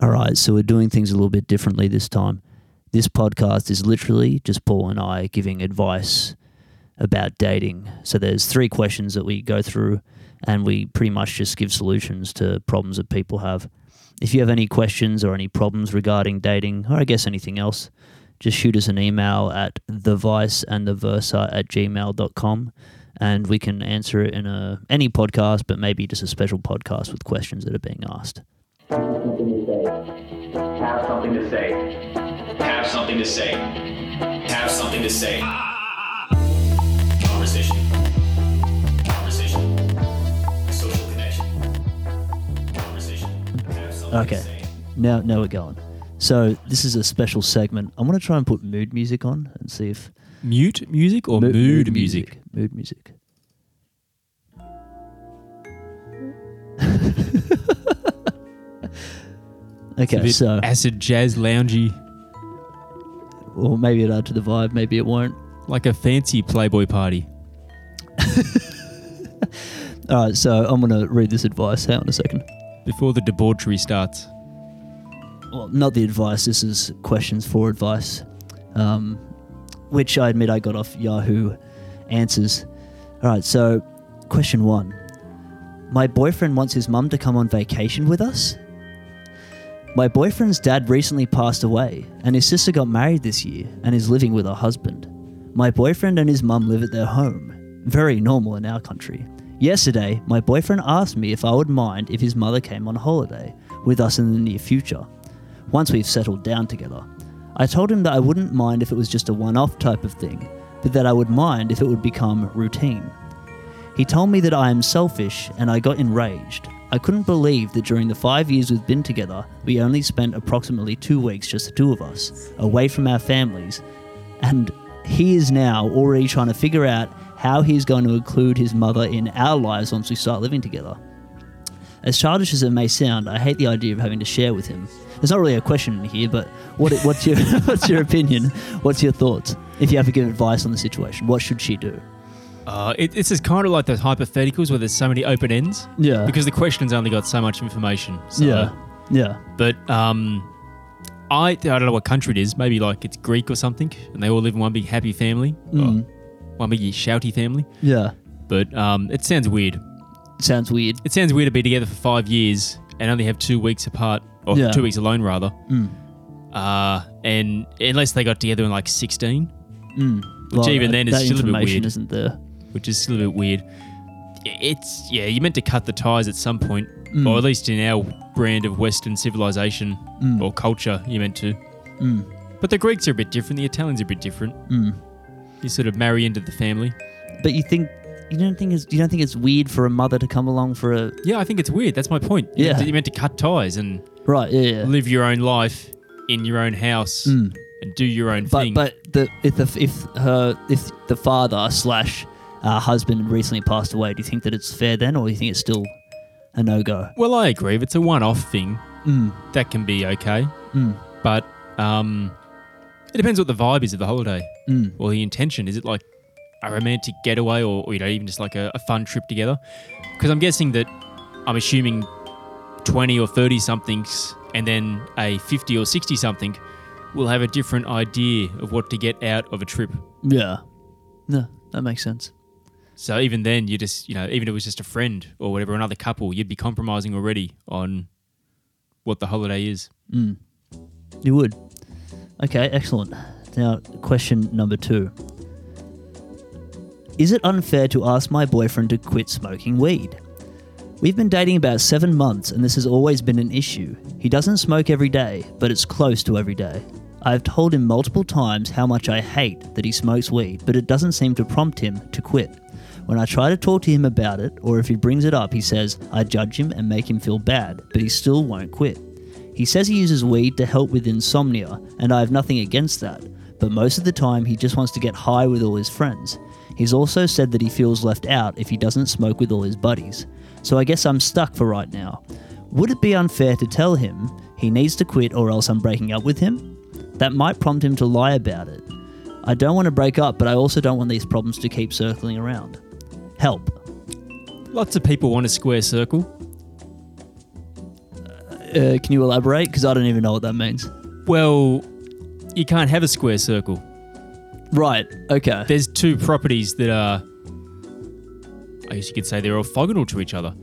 All right, so we're doing things a little bit differently this time. This podcast is literally just Paul and I giving advice about dating. So there's three questions that we go through, and we pretty much just give solutions to problems that people have. If you have any questions or any problems regarding dating, or I guess anything else, just shoot us an email at thevice and the versa at gmail.com and we can answer it in a any podcast, but maybe just a special podcast with questions that are being asked. Have something to say. Have something to say. Have something to say. Conversation. Conversation. Social connection. Conversation. Have something Okay. to say. Now, now we're going. So this is a special segment. I'm going to try and put mood music on and see if Mute music or Mo- mood, music? Mood music. It's a okay, so acid jazz loungy, well, maybe it add to the vibe, maybe it won't. like a fancy Playboy party. All right, so I'm going to read this advice. Hang on a second. Before the debauchery starts. Well, not the advice. This is questions for advice, um, which I admit I got off Yahoo Answers. All right, so question one: My boyfriend wants his mum to come on vacation with us. My boyfriend's dad recently passed away, and his sister got married this year and is living with her husband. My boyfriend and his mum live at their home. Very normal in our country. Yesterday, my boyfriend asked me if I would mind if his mother came on holiday with us in the near future, once we've settled down together. I told him that I wouldn't mind if it was just a one off type of thing, but that I would mind if it would become routine. He told me that I am selfish, and I got enraged. I couldn't believe that during the five years we've been together, we only spent approximately two weeks, just the two of us, away from our families, and he is now already trying to figure out how he's going to include his mother in our lives once we start living together. As childish as it may sound, I hate the idea of having to share with him. There's not really a question here, but what, what's your what's your opinion? What's your thoughts? If you have to give advice on the situation, what should she do? Uh, it, it's just kind of like those hypotheticals where there's so many open ends. Yeah. Because the question's only got so much information. So, yeah, yeah, But um, I I don't know what country it is. Maybe like it's Greek or something, and they all live in one big happy family, Mm. one big shouty family. yeah. But um, it sounds weird. Sounds weird. It sounds weird to be together for five years and only have two weeks apart, or Yeah. two weeks alone rather. Mm. Uh, and unless they got together in like 16, Mm. Which even then is that still a bit information weird. isn't there. Which is still a bit weird. It's yeah, you're meant to cut the ties at some point, Mm. or at least in our brand of Western civilization Mm. or culture, you're meant to. Mm. But the Greeks are a bit different. The Italians are a bit different. Mm. You sort of marry into the family. But you think you don't think it's you don't think it's weird for a mother to come along for a Yeah, I think it's weird. That's my point. You're Yeah. meant to- you're meant to cut ties and right? Yeah, yeah. live your own life in your own house Mm. and do your own But thing. but the if the if her if the father slash uh, husband recently passed away, do you think that it's fair then, or do you think it's still a no go? well, I agree. If it's a one-off thing, Mm. that can be okay. Mm. But um, it depends what the vibe is of the holiday Mm. or the intention. Is it like a romantic getaway or, or you know even just like a, a fun trip together? Because I'm guessing that I'm assuming 20 or 30 somethings and then a 50 or 60 something will have a different idea of what to get out of a trip. Yeah. No, that makes sense. So even then, you just you know even if it was just a friend or whatever, another couple, you'd be compromising already on what the holiday is. Mm. You would. Okay, excellent. Now, question number two. Is it unfair to ask my boyfriend to quit smoking weed? We've been dating about seven months and this has always been an issue. He doesn't smoke every day, but it's close to every day. I have told him multiple times how much I hate that he smokes weed, but it doesn't seem to prompt him to quit. When I try to talk to him about it, or if he brings it up, he says I judge him and make him feel bad, but he still won't quit. He says he uses weed to help with insomnia, and I have nothing against that, but most of the time he just wants to get high with all his friends. He's also said that he feels left out if he doesn't smoke with all his buddies. So I guess I'm stuck for right now. Would it be unfair to tell him he needs to quit or else I'm breaking up with him? That might prompt him to lie about it. I don't want to break up, but I also don't want these problems to keep circling around. Help. Lots of people want a square circle. Uh, can you elaborate? Because I don't even know what that means. Well, you can't have a square circle. Right. Okay. There's two properties that are, I guess you could say they're orthogonal to each other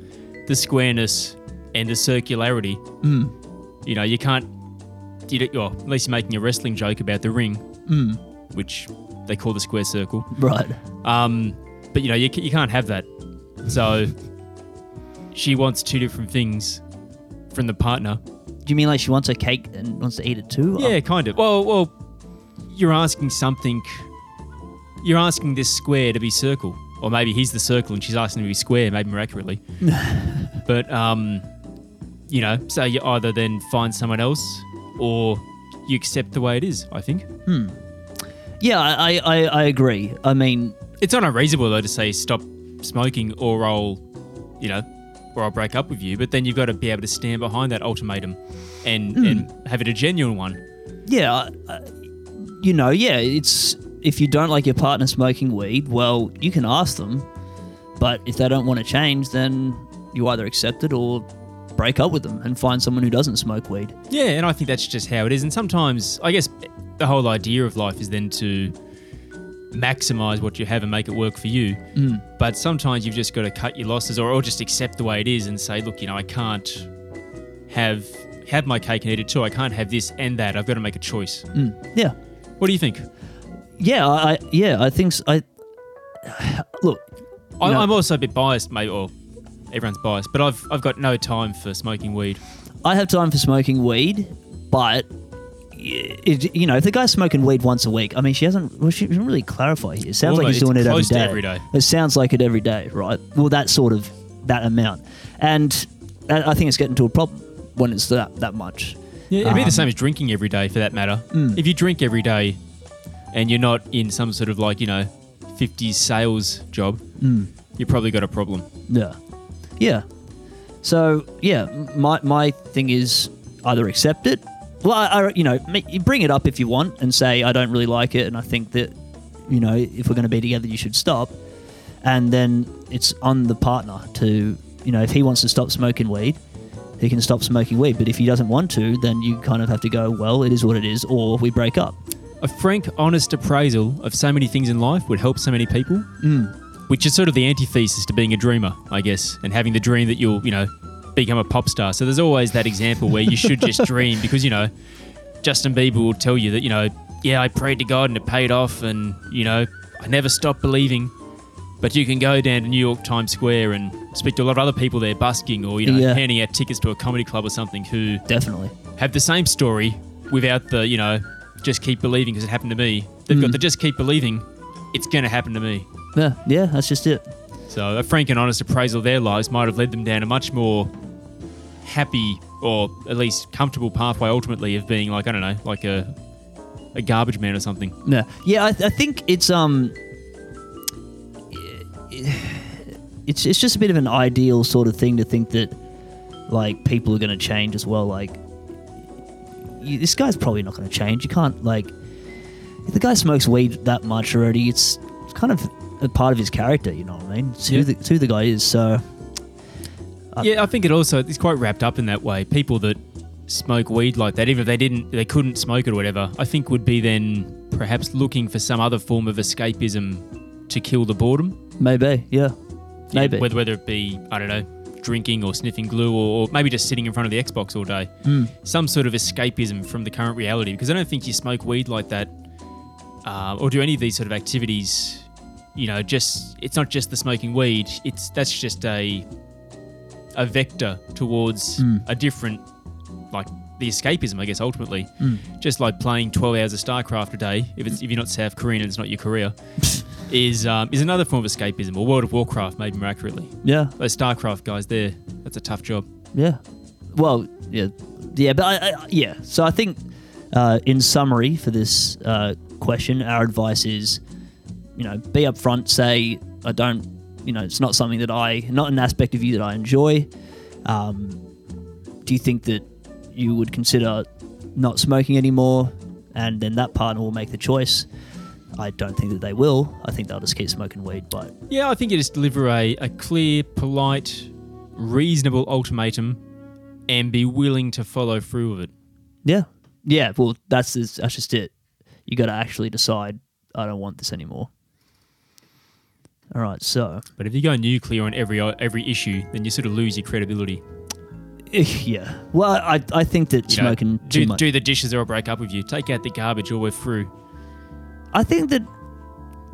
the squareness and the circularity. Mm. You know, you can't, you well, at least you're making a wrestling joke about the ring, Mm. which they call the square circle. Right. Um, but you know, you, you can't have that. So she wants two different things from the partner. Do you mean like she wants a cake and wants to eat it too? Yeah, kind of. Well, well, you're asking something. You're asking this square to be circle, or maybe he's the circle and she's asking to be square, maybe more accurately. but um, you know, so you either then find someone else, or you accept the way it is. I think Hmm. Yeah, I, I, I agree. I mean, it's not unreasonable though to say stop smoking, or I'll, you know, or I'll break up with you. But then you've got to be able to stand behind that ultimatum, and hmm. and have it a genuine one. yeah, I- you know, yeah, it's if you don't like your partner smoking weed, well, you can ask them, but if they don't want to change, then you either accept it or break up with them and find someone who doesn't smoke weed. Yeah, and I think that's just how it is. And sometimes, I guess, the whole idea of life is then to maximize what you have and make it work for you. Mm. But sometimes you've just got to cut your losses, or, or just accept the way it is and say, look, you know, I can't have have my cake and eat it too. I can't have this and that. I've got to make a choice. Mm. Yeah, What do you think? yeah, I, yeah, I think so. I look. I, No. I'm also a bit biased, mate, or everyone's biased, but I've I've got no time for smoking weed. I have time for smoking weed, but it, you know, if the guy's smoking weed once a week, I mean, she hasn't. Well, she didn't really clarify here. It sounds like he's doing it every day. every day. It sounds like it every day, right? Well, that sort of that amount, and I think it's getting to a problem when it's that that much. Yeah, it'd be Um, the same as drinking every day for that matter. If you drink every day and you're not in some sort of like, you know, 50 sales job, you probably got a problem. Yeah, yeah. So yeah, my my thing is either accept it. Well, I, I you know, you bring it up if you want and say I don't really like it, and I think that you know if we're going to be together, you should stop. And then it's on the partner to you know if he wants to stop smoking weed, he can stop smoking weed. But if he doesn't want to, then you kind of have to go. Well, it is what it is, or we break up. A frank, honest appraisal of so many things in life would help so many people, mm. which is sort of the antithesis to being a dreamer, I guess, and having the dream that you'll, you know, become a pop star. So there's always that example where you should just dream because, you know, Justin Bieber will tell you that, you know, yeah, I prayed to God and it paid off and, you know, I never stopped believing. But you can go down to New York Times Square and speak to a lot of other people there busking or, you know, Yeah. handing out tickets to a comedy club or something who Definitely. have the same story without the, you know, just keep believing because it happened to me. They've got mm. the just keep believing, it's going to happen to me. Yeah, yeah. That's just it. So a frank and honest appraisal of their lives might have led them down a much more happy or at least comfortable pathway ultimately of being like, I don't know, like a a garbage man or something. No, yeah, I, I think it's um, it's it's just a bit of an ideal sort of thing to think that like people are going to change as well. Like you, this guy's probably not going to change. You can't like if the guy smokes weed that much already. It's, it's kind of a part of his character. You know what I mean? It's Yeah. who, the, it's who the guy is. So yeah, I think it also it's quite wrapped up in that way. People that smoke weed like that, even if they didn't, they couldn't smoke it or whatever, I think would be then perhaps looking for some other form of escapism to kill the boredom. maybe, yeah, Yeah, maybe. whether whether it be I don't know, drinking or sniffing glue, or, or maybe just sitting in front of the Xbox all day. Hmm. Some sort of escapism from the current reality. Because I don't think you smoke weed like that, uh, or do any of these sort of activities. You know, just it's not just the smoking weed. It's that's just a a vector towards Hmm. a different, like the escapism, I guess. Ultimately, just like playing twelve hours of StarCraft a day. If it's if you're not South Korean and it's not your career. Is um, is another form of escapism, or World of Warcraft, maybe more accurately. yeah, Those StarCraft guys, there, that's a tough job. Yeah. Well, yeah, yeah, but I, I, yeah. So I think, uh, in summary for this uh, question, our advice is, you know, be upfront. Say I don't, you know, it's not something that I, not an aspect of you that I enjoy. Um, do you think that you would consider not smoking anymore, and then that partner will make the choice? I don't think that they will. I think they'll just keep smoking weed. But Yeah, I think you just deliver a, a clear, polite, reasonable ultimatum and be willing to follow through with it. Yeah. Yeah. Well, that's just, that's just it. You got to actually decide. I don't want this anymore. All right. So But if you go nuclear on every every issue, then you sort of lose your credibility. yeah. Well, I I think that You know, smoking do, too much. do the dishes or I'll break up with you. Take out the garbage or we're through. I think that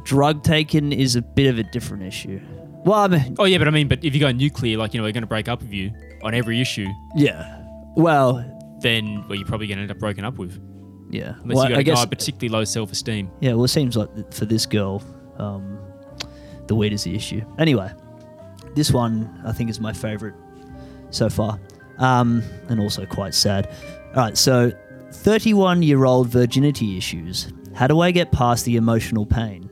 drug taking is a bit of a different issue. Well, I mean, Oh yeah, but I mean, but if you go nuclear, like you know, we're going to break up with you on every issue, yeah. Well, then well, you're probably going to end up broken up with, yeah. unless well, you got I a guess guy with particularly low self-esteem. Yeah, well, it seems like th- for this girl, um, the weed is the issue. Anyway, this one I think is my favorite so far, um, and also quite sad. All right, so 31 year old virginity issues. How do I get past the emotional pain?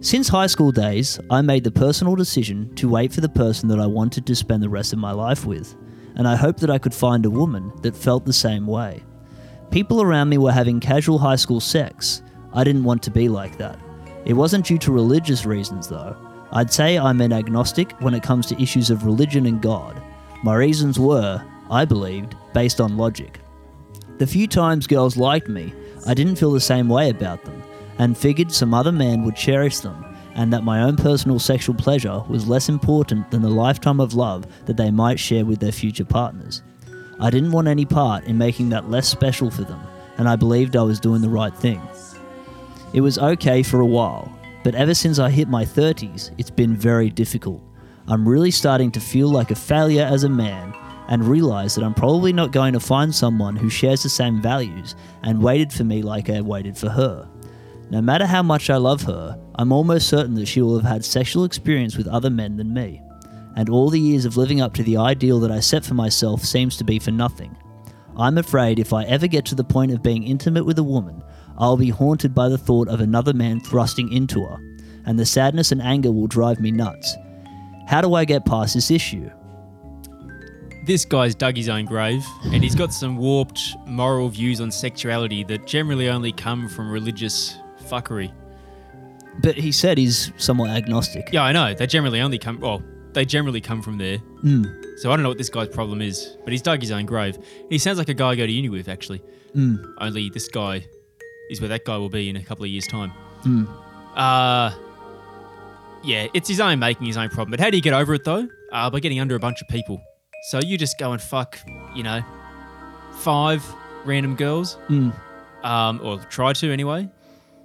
Since high school days, I made the personal decision to wait for the person that I wanted to spend the rest of my life with, and I hoped that I could find a woman that felt the same way. People around me were having casual high school sex. I didn't want to be like that. It wasn't due to religious reasons, though. I'd say I'm an agnostic when it comes to issues of religion and God. My reasons were, I believed, based on logic. The few times girls liked me, I didn't feel the same way about them, and figured some other man would cherish them, and that my own personal sexual pleasure was less important than the lifetime of love that they might share with their future partners. I didn't want any part in making that less special for them, and I believed I was doing the right thing. It was okay for a while, but ever since I hit my 30s, it's been very difficult. I'm really starting to feel like a failure as a man and realize that I'm probably not going to find someone who shares the same values and waited for me like I waited for her. No matter how much I love her, I'm almost certain that she will have had sexual experience with other men than me. And all the years of living up to the ideal that I set for myself seems to be for nothing. I'm afraid if I ever get to the point of being intimate with a woman, I'll be haunted by the thought of another man thrusting into her, and the sadness and anger will drive me nuts. How do I get past this issue? This guy's dug his own grave, and he's got some warped moral views on sexuality that generally only come from religious fuckery. But he said he's somewhat agnostic. Yeah, I know. They generally only come. Well, they generally come from there. Mm. So I don't know what this guy's problem is, but he's dug his own grave. He sounds like a guy I go to uni with, actually. Mm. Only this guy is where that guy will be in a couple of years' time. Mm. Uh, yeah, it's his own making, his own problem. But how do you get over it though? Uh, by getting under a bunch of people. So you just go and fuck, you know, five random girls, Mm. um, or try to anyway,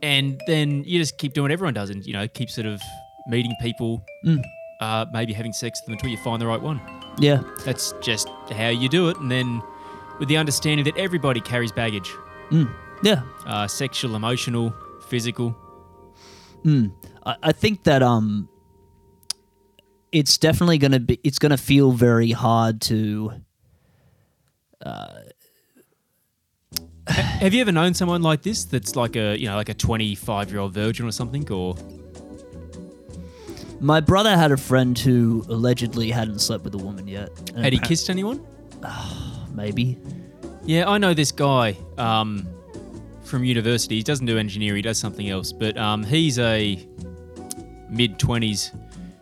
and then you just keep doing what everyone does, and you know, keep sort of meeting people, Mm. uh, maybe having sex with them until you find the right one. Yeah. That's just how you do it, and then with the understanding that everybody carries baggage, Mm. Yeah. uh, sexual, emotional, physical. Mm. I, I think that um, it's definitely gonna be. It's gonna feel very hard to. Have you ever known someone like this that's like a you know like a 25 year old virgin or something or My brother had a friend who allegedly hadn't slept with a woman yet. had he kissed anyone? Maybe. Yeah, I know this guy um, from university. He doesn't do engineering, he does something else, but um, he's a mid 20s,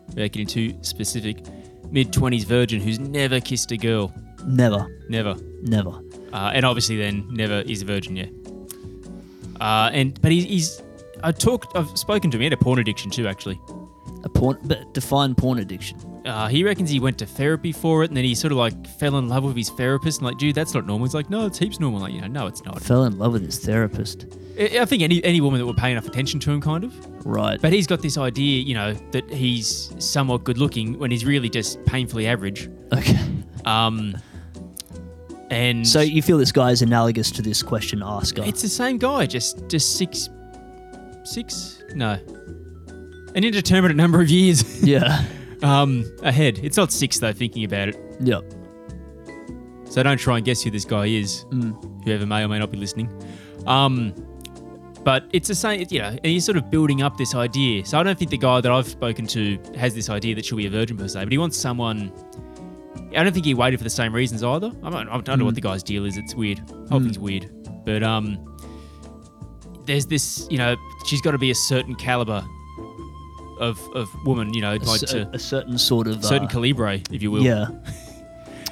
without getting too specific, mid 20s virgin who's never kissed a girl. Never. Never. Never. Uh, and obviously then never is a virgin, yeah. Uh, and but he's, he's I talked I've spoken to him. He had a porn addiction too, actually. A porn, but define porn addiction. Uh, he reckons he went to therapy for it, and then he sort of like fell in love with his therapist. And like, dude, that's not normal. He's like, no, it's heaps normal. Like, you know, no, it's not. Fell in love with his therapist. I I think any any woman that would pay enough attention to him, kind of. Right. But he's got this idea, you know, that he's somewhat good looking when he's really just painfully average. okay. Um, and So you feel this guy is analogous to this question asker? it's the same guy, just just six, six, no, an indeterminate number of years yeah. um, ahead. It's not six though. Thinking about it, Yep. so don't try and guess who this guy is. Mm. whoever may or may not be listening. Um, but it's the same, you know, and he's sort of building up this idea. So I don't think the guy that I've spoken to has this idea that she'll be a virgin per se, but he wants someone. I don't think he waited for the same reasons either. I don't, I don't know what the guy's deal is. It's weird. Whole thing's weird. But um, there's this, you know, she's got to be a certain caliber of of woman, you know, A, like cer- to a certain sort of certain uh, calibre, if you will. Yeah.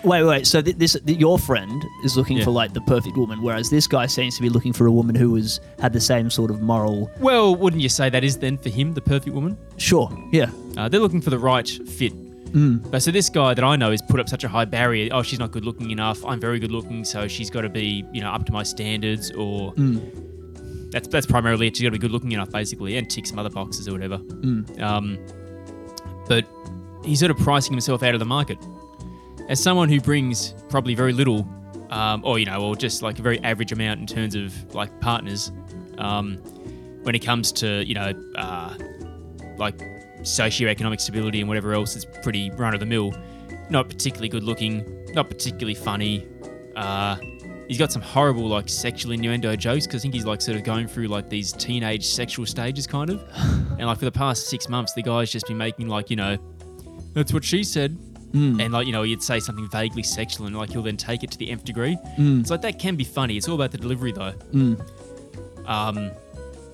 Wait, wait. So th- this th- your friend is looking Yeah. for like the perfect woman, whereas this guy seems to be looking for a woman who was had the same sort of moral. Well, wouldn't you say that is then for him the perfect woman? Sure. Yeah. Uh, they're looking for the right fit. But so this guy that I know has put up such a high barrier. Oh, she's not good looking enough. I'm very good looking, so she's got to be, you know, up to my standards. Or that's that's primarily it. She's got to be good looking enough, basically, and tick some other boxes or whatever. Um, but he's sort of pricing himself out of the market as someone who brings probably very little, um, or you know, or just like a very average amount in terms of like partners. Um, when it comes to you know, uh, like socioeconomic stability and whatever else is pretty run of the mill. Not particularly good looking, not particularly funny. Uh, he's got some horrible like sexual innuendo jokes because I think he's like sort of going through like these teenage sexual stages kind of. and like for the past six months, the guy's just been making like you know, that's what she said. And like you know, he'd say something vaguely sexual, and like he'll then take it to the nth degree. It's like that can be funny. It's all about the delivery though. Um,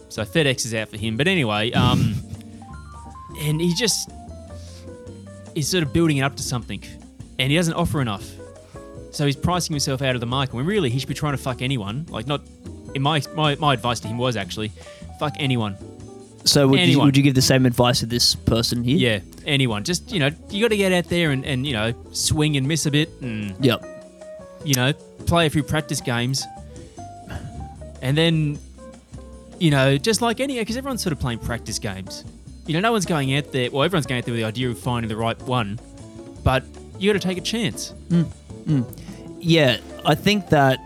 so FedEx is out for him. But anyway, um, and he just is sort of building it up to something, and he doesn't offer enough. So he's pricing himself out of the market when really he should be trying to fuck anyone. Like not. In my my, my advice to him was actually, fuck anyone. So would you, would you give the same advice to this person here? Yeah, anyone. Just you know, you got to get out there and, and you know swing and miss a bit, and Yep. you know play a few practice games, and then you know just like any because everyone's sort of playing practice games. You know, no one's going out there. Well, everyone's going out there with the idea of finding the right one, but you got to take a chance. Mm, mm. Yeah, I think that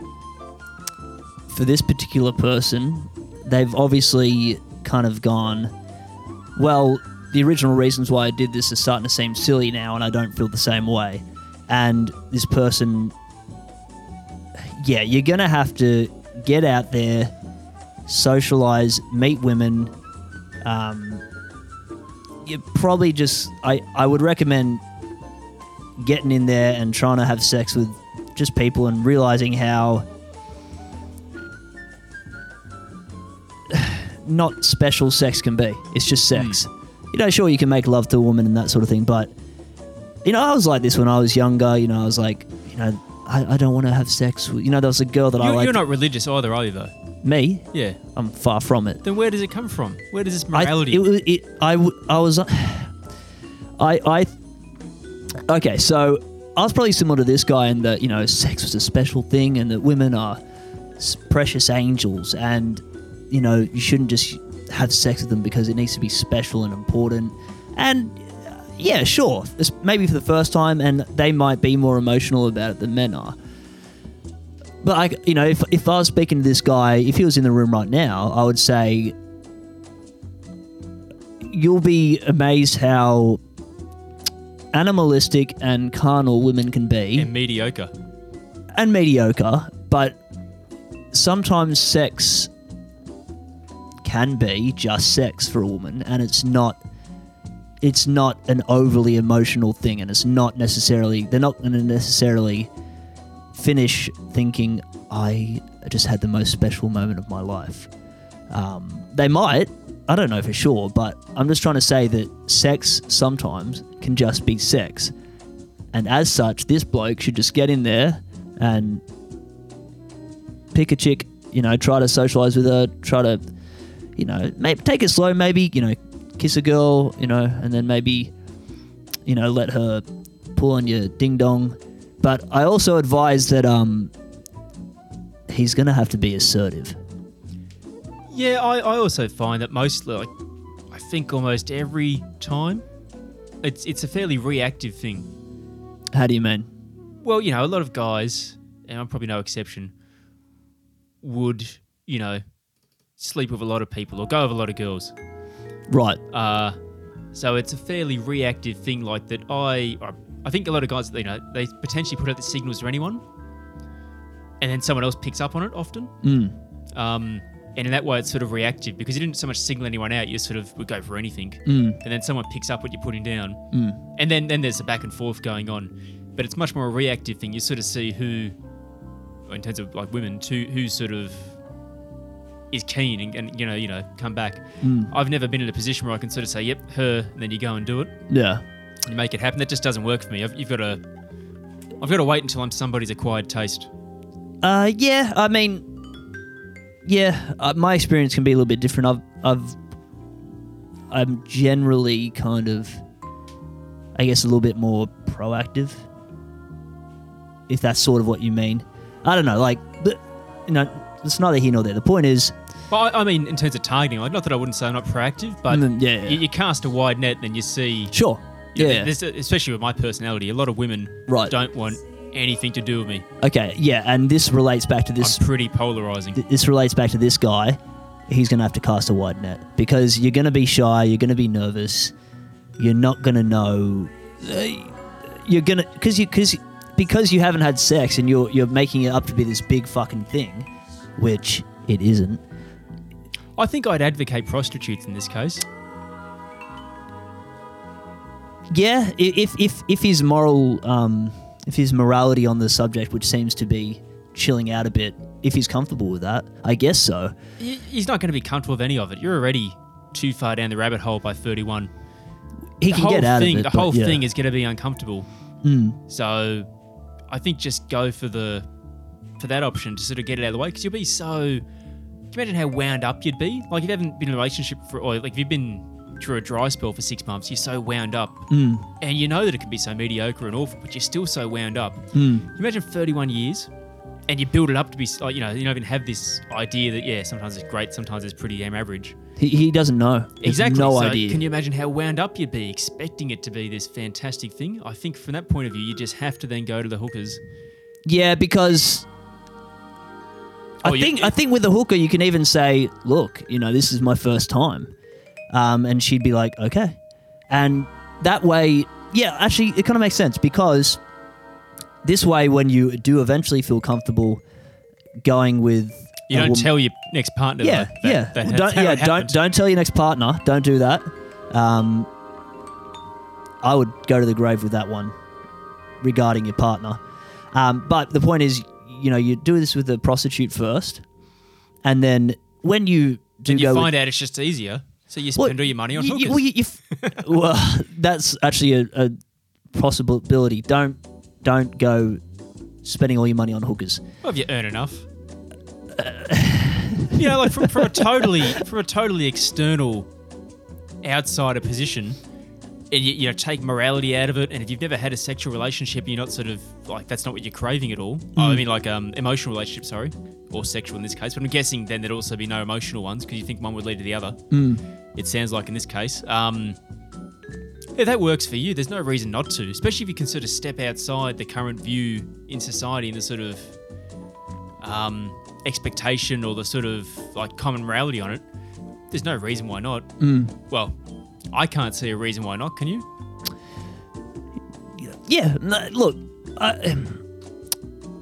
for this particular person, they've obviously kind of gone, well, the original reasons why I did this are starting to seem silly now, and I don't feel the same way. And this person, yeah, you're going to have to get out there, socialize, meet women. Um, you probably just, I, I would recommend getting in there and trying to have sex with just people and realizing how not special sex can be. It's just sex. Hmm. You know, sure, you can make love to a woman and that sort of thing, but, you know, I was like this when I was younger. You know, I was like, you know, I, I don't want to have sex with, you know, there was a girl that I You're, liked. you're not religious either, are you? Though. Me? Yeah. I'm far from it. Then where does it come from? Where does this I, morality? it, was- it, I, I was, I, I, okay, so I was probably similar to this guy in that, you know, sex was a special thing and that women are precious angels and, you know, you shouldn't just have sex with them because it needs to be special and important. And, uh, yeah, sure, it's maybe for the first time and they might be more emotional about it than men are. But I, you know, if, if I was speaking to this guy, if he was in the room right now, I would say, you'll be amazed how animalistic and carnal women can be and mediocre. and mediocre, but sometimes sex can be just sex for a woman and it's not it's not an overly emotional thing and it's not necessarily they're not going to necessarily finish thinking I just had the most special moment of my life. Um, they might, I don't know for sure, but I'm just trying to say that sex sometimes can just be sex. And as such, this bloke should just get in there and pick a chick, you know, try to socialize with her, try to, you know, maybe take it slow, maybe, you know, kiss a girl, you know, and then maybe, you know, let her pull on your ding dong. But I also advise that um he's gonna have to be assertive. Yeah, I, I also find that mostly, like I think almost every time it's it's a fairly reactive thing. How do you mean? Well, you know, a lot of guys, and I'm probably no exception, would, you know, sleep with a lot of people or go with a lot of girls. Right. Uh, so it's a fairly reactive thing like that. I I think a lot of guys, you know, they potentially put out the signals to anyone, and then someone else picks up on it often. Mm. Um, and in that way, it's sort of reactive because you didn't so much signal anyone out; you sort of would go for anything, Mm. and then someone picks up what you're putting down, Mm. and then then there's a back and forth going on. But it's much more a reactive thing. You sort of see who, in terms of like women, to who sort of is keen and, and you know you know come back. Mm. I've never been in a position where I can sort of say, "Yep, her," and then you go and do it. Yeah. You make it happen. That just doesn't work for me. I've, you've got to. I've got to wait until I'm somebody's acquired taste. Uh, yeah. I mean, yeah. Uh, my experience can be a little bit different. I've, I've, I'm generally kind of, I guess, a little bit more proactive. If that's sort of what you mean, I don't know. Like, but, you know, it's neither here nor there. The point is, But I, I mean, in terms of targeting, like, not that I wouldn't say I'm not proactive, but Mm, yeah, yeah. You, you cast a wide net and then you see, sure, know, yeah, especially with my personality, a lot of women Right. don't want anything to do with me. okay, yeah. And this relates back to this I'm pretty polarizing. th- this relates back to this guy. He's going to have to cast a wide net because you're going to be shy, you're going to be nervous, you're not going to know. uh, You're going to because you because because you haven't had sex and you're you're making it up to be this big fucking thing, which it isn't. I think I'd advocate prostitutes in this case. Yeah, i- if if if his moral um if his morality on the subject, which seems to be chilling out a bit, if he's comfortable with that, I guess so. He's not going to be comfortable with any of it. You're already too far down the rabbit hole by 31. He the can whole get out thing, of it. The but whole yeah. thing is going to be uncomfortable. Mm. So, I think just go for the for that option to sort of get it out of the way because you'll be so. Can you imagine how wound up you'd be? Like if you haven't been in a relationship for, or like if you've been through a dry spell for six months, you're so wound up, Mm. and you know that it can be so mediocre and awful, but you're still so wound up. Mm. You imagine 31 years, and you build it up to be, like, you know, you don't even have this idea that yeah, sometimes it's great, sometimes it's pretty damn average. He, he doesn't know. He Exactly. No so idea. Can you imagine how wound up you'd be expecting it to be this fantastic thing? I think from that point of view, you just have to then go to the hookers. Yeah, because I Oh, think I think with the hooker you can even say, "Look, you know, this is my first time," um, and she'd be like, "Okay," and that way, yeah, actually, it kind of makes sense because this way, when you do eventually feel comfortable going with, You don't woman- tell your next partner. yeah, that- yeah, that- Well, don't, yeah, don't don't tell your next partner. Don't do that. Um, I would go to the grave with that one regarding your partner. Um, but the point is, you know, you do this with the prostitute first, and then when you do And you go, find with, out it's just easier, so you Well, spend all your money on you- you- hookers. well, you- you f- well, that's actually a, a possibility. Don't don't go spending all your money on hookers. Well, if you earn enough. you know, like from, from a totally from a totally external outsider position, and you, you know take morality out of it. And if you've never had a sexual relationship, you're not sort of like that's not what you're craving at all. Oh, I mean, like um, emotional relationship, sorry, or sexual in this case. But I'm guessing then there'd also be no emotional ones because you think one would lead to the other. It sounds like in this case. Um, yeah, that works for you. There's no reason not to, especially if you can sort of step outside the current view in society and the sort of um, expectation or the sort of like common morality on it. There's no reason why not. Well, I can't see a reason why not. Can you? Yeah, no, look, I,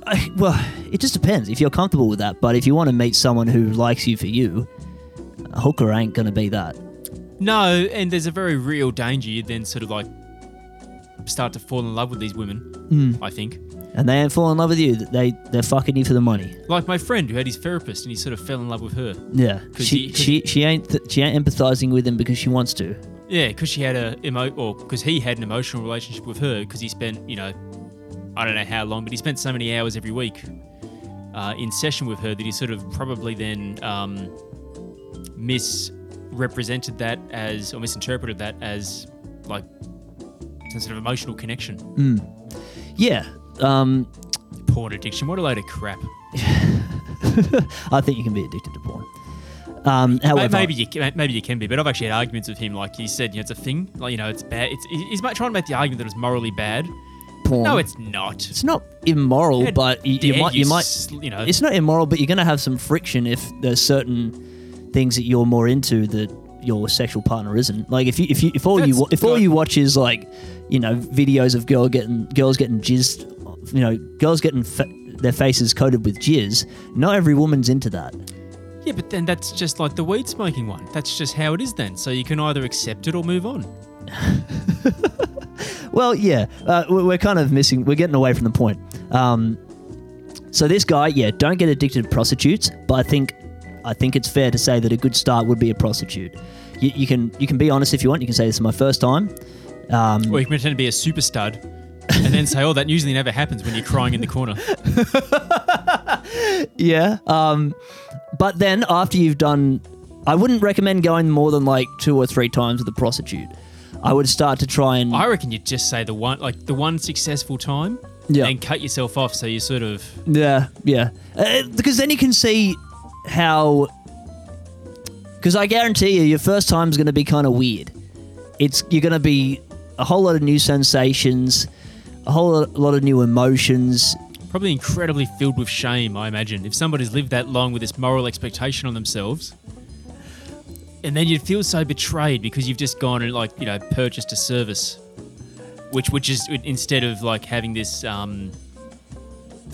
I, well, it just depends if you're comfortable with that. But if you want to meet someone who likes you for you, hooker ain't gonna be that. No, and there's a very real danger you then sort of like start to fall in love with these women. I think. And they ain't fall in love with you. They they're fucking you for the money. Like my friend who had his therapist and he sort of fell in love with her. Yeah, she he- she she ain't th- she ain't empathizing with him because she wants to. Yeah, because she had a emo or because he had an emotional relationship with her because he spent you know I don't know how long, but he spent so many hours every week uh, in session with her that he sort of probably then um, misrepresented that as or misinterpreted that as like some sort of emotional connection. Yeah, um, Porn addiction. What a load of crap. I think you can be addicted to porn. Um, however, Maybe you can, maybe you can be, but I've actually had arguments with him. Like he said, you know, it's a thing. Like you know, it's bad. It's he's trying to make the argument that it's morally bad. porn. No, it's not. it's not immoral, How but you, you might you might s- you know. it's not immoral, but you're going to have some friction if there's certain things that you're more into that your sexual partner isn't. Like if you if you if all you That's wa- if all you watch is like you know videos of girl getting girls getting jizzed, you know girls getting fa- their faces coated with jizz. Not every woman's into that. Yeah, but then that's just like the weed smoking one. That's just how it is then. So you can either accept it or move on. Well, yeah, uh, we- we're kind of missing. We're getting away from the point. Um, so this guy, yeah, don't get addicted to prostitutes. But I think, I think it's fair to say that a good start would be a prostitute. You, you can you can be honest if you want. You can say this is my first time. Um, Or you can pretend to be a super stud and then say, "Oh, that usually never happens when you're crying in the corner." Yeah. Um, but then after you've done, I wouldn't recommend going more than like two or three times with a prostitute. I would start to try and I reckon you'd just say the one, like the one successful time, Yeah. and cut yourself off so you sort of yeah, yeah, uh, because then you can see how. Because I guarantee you, your first time's going to be kind of weird. It's you're going to be a whole lot of new sensations, a whole lot, lot of new emotions. probably incredibly filled with shame. I imagine if somebody's lived that long with this moral expectation on themselves, and then you'd feel so betrayed because you've just gone and like you know purchased a service, which which is instead of like having this um,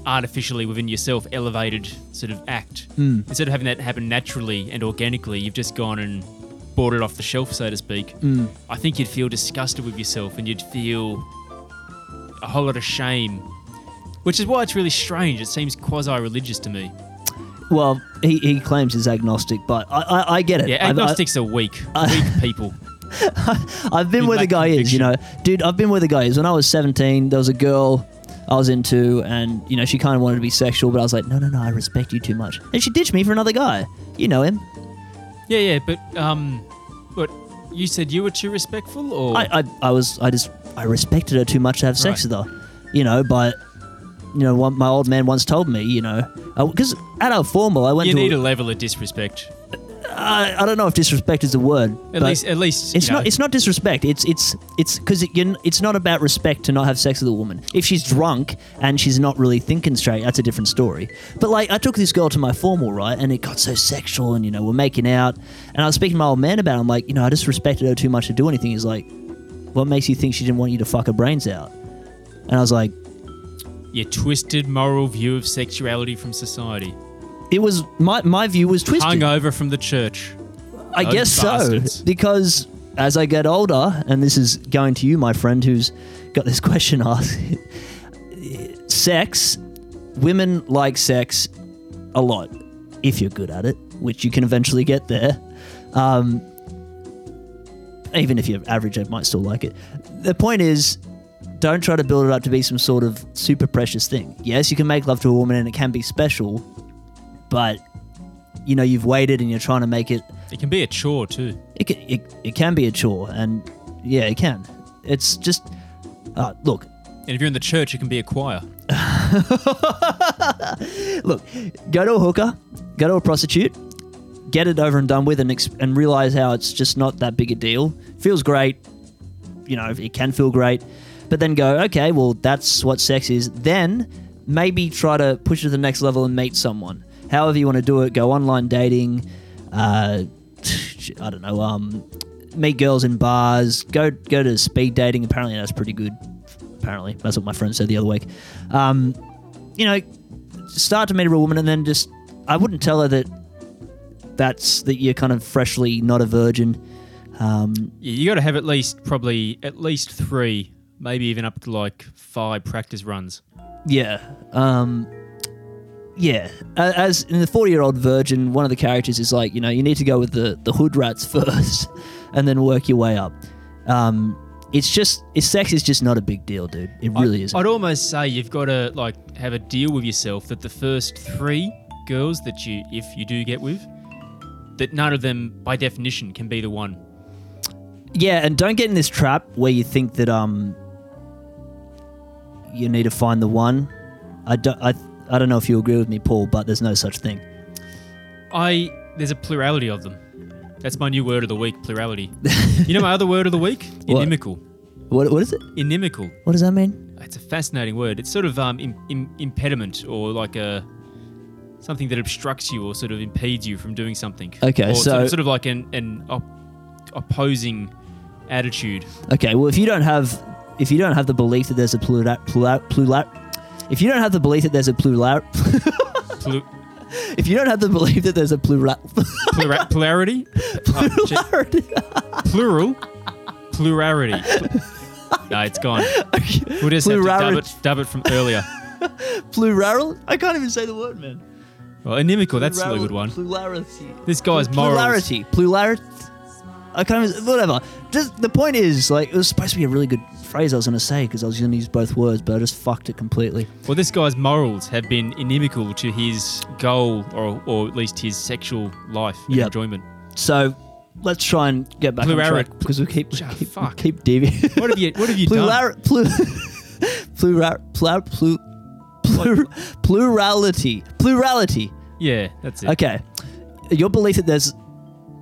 artificially within yourself elevated sort of act, hmm. instead of having that happen naturally and organically, you've just gone and bought it off the shelf, so to speak. Hmm. I think you'd feel disgusted with yourself and you'd feel a whole lot of shame, which is why it's really strange. It seems quasi-religious to me. Well, he, he claims he's agnostic, but I I, I get it. Yeah, I've- I- agnostics are weak, weak people. I've been You where the guy is, you know, dude. I've been where the guy is. When I was 17, there was a girl I was into, and you know, she kind of wanted to be sexual, but I was like, no, no, no, I respect you too much, and she ditched me for another guy. You know him. Yeah, yeah, but um, but you said you were too respectful, or I, I, I was, I just, I respected her too much to have sex Right. with her, you know. But you know, one, my old man once told me, you know, because at our formal, I went you to. need a level of disrespect. I, I don't know if disrespect is a word. At least, at least It's you know, not. It's not disrespect. It's it's it's because it, you're- it's not about respect to not have sex with a woman. If she's drunk and she's not really thinking straight, that's a different story. But like, I took this girl to my formal, right, and it got so sexual, and you know, we're making out, and I was speaking to my old man about. it. I'm like, you know, I just respected her too much to do anything. He's like, what makes you think she didn't want you to fuck her brains out? And I was like, your twisted moral view of sexuality from society, it was my my view was twisted. hung over from the church. I Those guess bastards. so. Because as I get older, and this is going to you, my friend, who's got this question asked sex, women like sex a lot if you're good at it, which you can eventually get there. Um, even if you're average, they might still like it. The point is, don't try to build it up to be some sort of super precious thing. Yes, you can make love to a woman and it can be special, but you know you've waited and you're trying to make it It can be a chore too. it can, it, it can be a chore and yeah it can. It's just uh, look. And if you're in the church, it can be a choir. look go to a hooker go to a prostitute get it over and done with and, ex- and realize how it's just not that big a deal. Feels great you know it can feel great but then go okay well that's what sex is. Then maybe try to push it to the next level and meet someone however you want to do it go online dating uh, i don't know um, meet girls in bars go go to speed dating apparently that's pretty good apparently that's what my friend said the other week um, you know start to meet a real woman and then just I wouldn't tell her that that's that you're kind of freshly not a virgin. Um, Yeah, you got to have at least probably at least three, maybe even up to like five practice runs. yeah. Um, yeah. As in the 40 year old virgin, one of the characters is like, you know, you need to go with the, the hood rats first and then work your way up. Um, it's just, it's sex is just not a big deal, dude. It really I'd, isn't. I'd almost say you've got to like have a deal with yourself that the first three girls that you, if you do get with, that none of them, by definition, can be the one. Yeah, and don't get in this trap where you think that um you need to find the one. I don't I, I don't know if you agree with me, Paul, but there's no such thing. I there's a plurality of them. That's my new word of the week, plurality. you know my other word of the week? What? Inimical. What what is it? Inimical. What does that mean? It's a fascinating word. It's sort of um im, im, impediment or like a something that obstructs you or sort of impedes you from doing something. Okay, or so- sort of, sort of like an an op- opposing attitude. Okay, well if you don't have if you don't have the belief that there's a plural plural plural if you don't have the belief that there's a plural Plu- if you don't have the belief that there's a plural plura- Uh, j- plural, plurality. no, it's gone. We'll just have to dub it, dub it from earlier. plural I can't even say the word, man. Well, inimical. That's a good one. Plurality. This guy's morals. Plurality. Plurality. I can't even, whatever. Just the point is, like, it was supposed to be a really good phrase I was going to say because I was going to use both words, but I just fucked it completely. Well, this guy's morals have been inimical to his goal, or, or at least his sexual life and Yep. enjoyment. So let's try and get back on Plurality. track because we keep Ah, keep, fuck. keep deviating. What have you? What have you done? Plural, plu, plural, plural, plu, plur, plurality, plurality. Yeah, that's it. Okay, your belief that there's,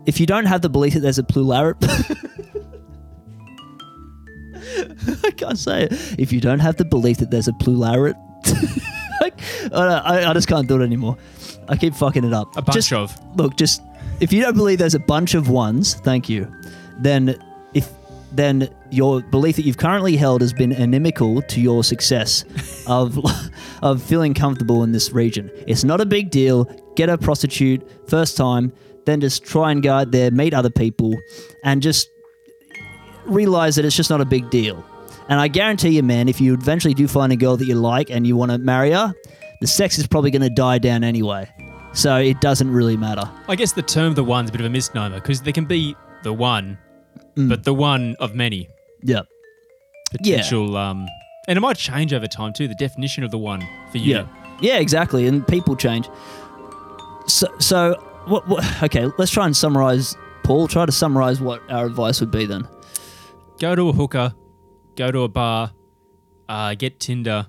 if you don't have the belief that there's a plurality. I can't say it. If you don't have the belief that there's a plurality, I, I, I just can't do it anymore. I keep fucking it up. A bunch Just- of. look, just if you don't believe there's a bunch of ones, thank you. Then if then your belief that you've currently held has been inimical to your success of of feeling comfortable in this region. It's not a big deal. Get a prostitute first time, then just try and go out there, meet other people, and just realize that it's just not a big deal. And I guarantee you, man, if you eventually do find a girl that you like and you want to marry her, the sex is probably going to die down anyway. So it doesn't really matter. I guess the term "the one's a bit of a misnomer because there can be the one, Mm. but the one of many Yep. potential. Um, and it might change over time too. The definition of the one for you. Yeah. Yeah, exactly. And people change. So, so what, what? Okay, let's try and summarize. Paul, try to summarize what our advice would be then. Go to a hooker, go to a bar, uh, get Tinder,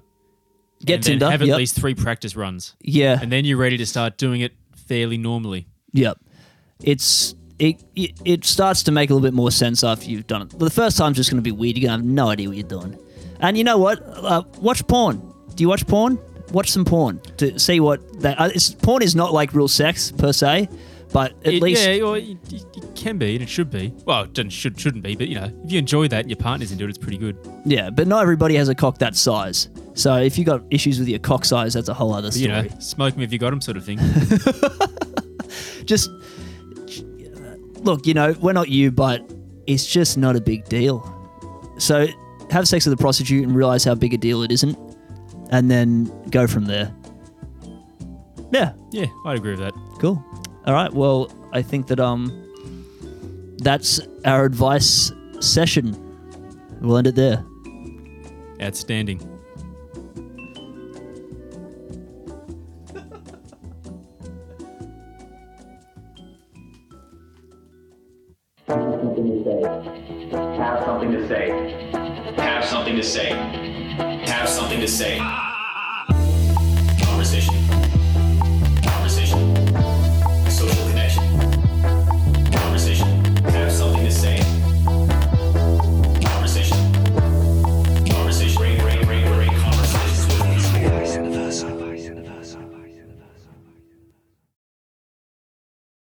Get and then Tinder. have at yep. least three practice runs, yeah. and then you're ready to start doing it fairly normally. Yep. It's it, it it starts to make a little bit more sense after you've done it. The first time's just going to be weird. You're going to have no idea what you're doing. And you know what? Uh, watch porn. Do you watch porn? Watch some porn to see what that. Uh, it's, porn is not like real sex per se, but at It- least yeah, well, it, it, can be and it should be. Well, it doesn't, should shouldn't be, but you know, if you enjoy that and your partner's into it, it's pretty good. Yeah, but not everybody has a cock that size. So if you got issues with your cock size, that's a whole other But, you story. know, smoke 'em if you got 'em sort of thing. Just look, you know, we're not you, but it's just not a big deal. So have sex with a prostitute and realize how big a deal it isn't, and then go from there. Yeah, yeah, I'd agree with that. cool. All right. Well, I think that um, that's our advice session. We'll end it there. Outstanding.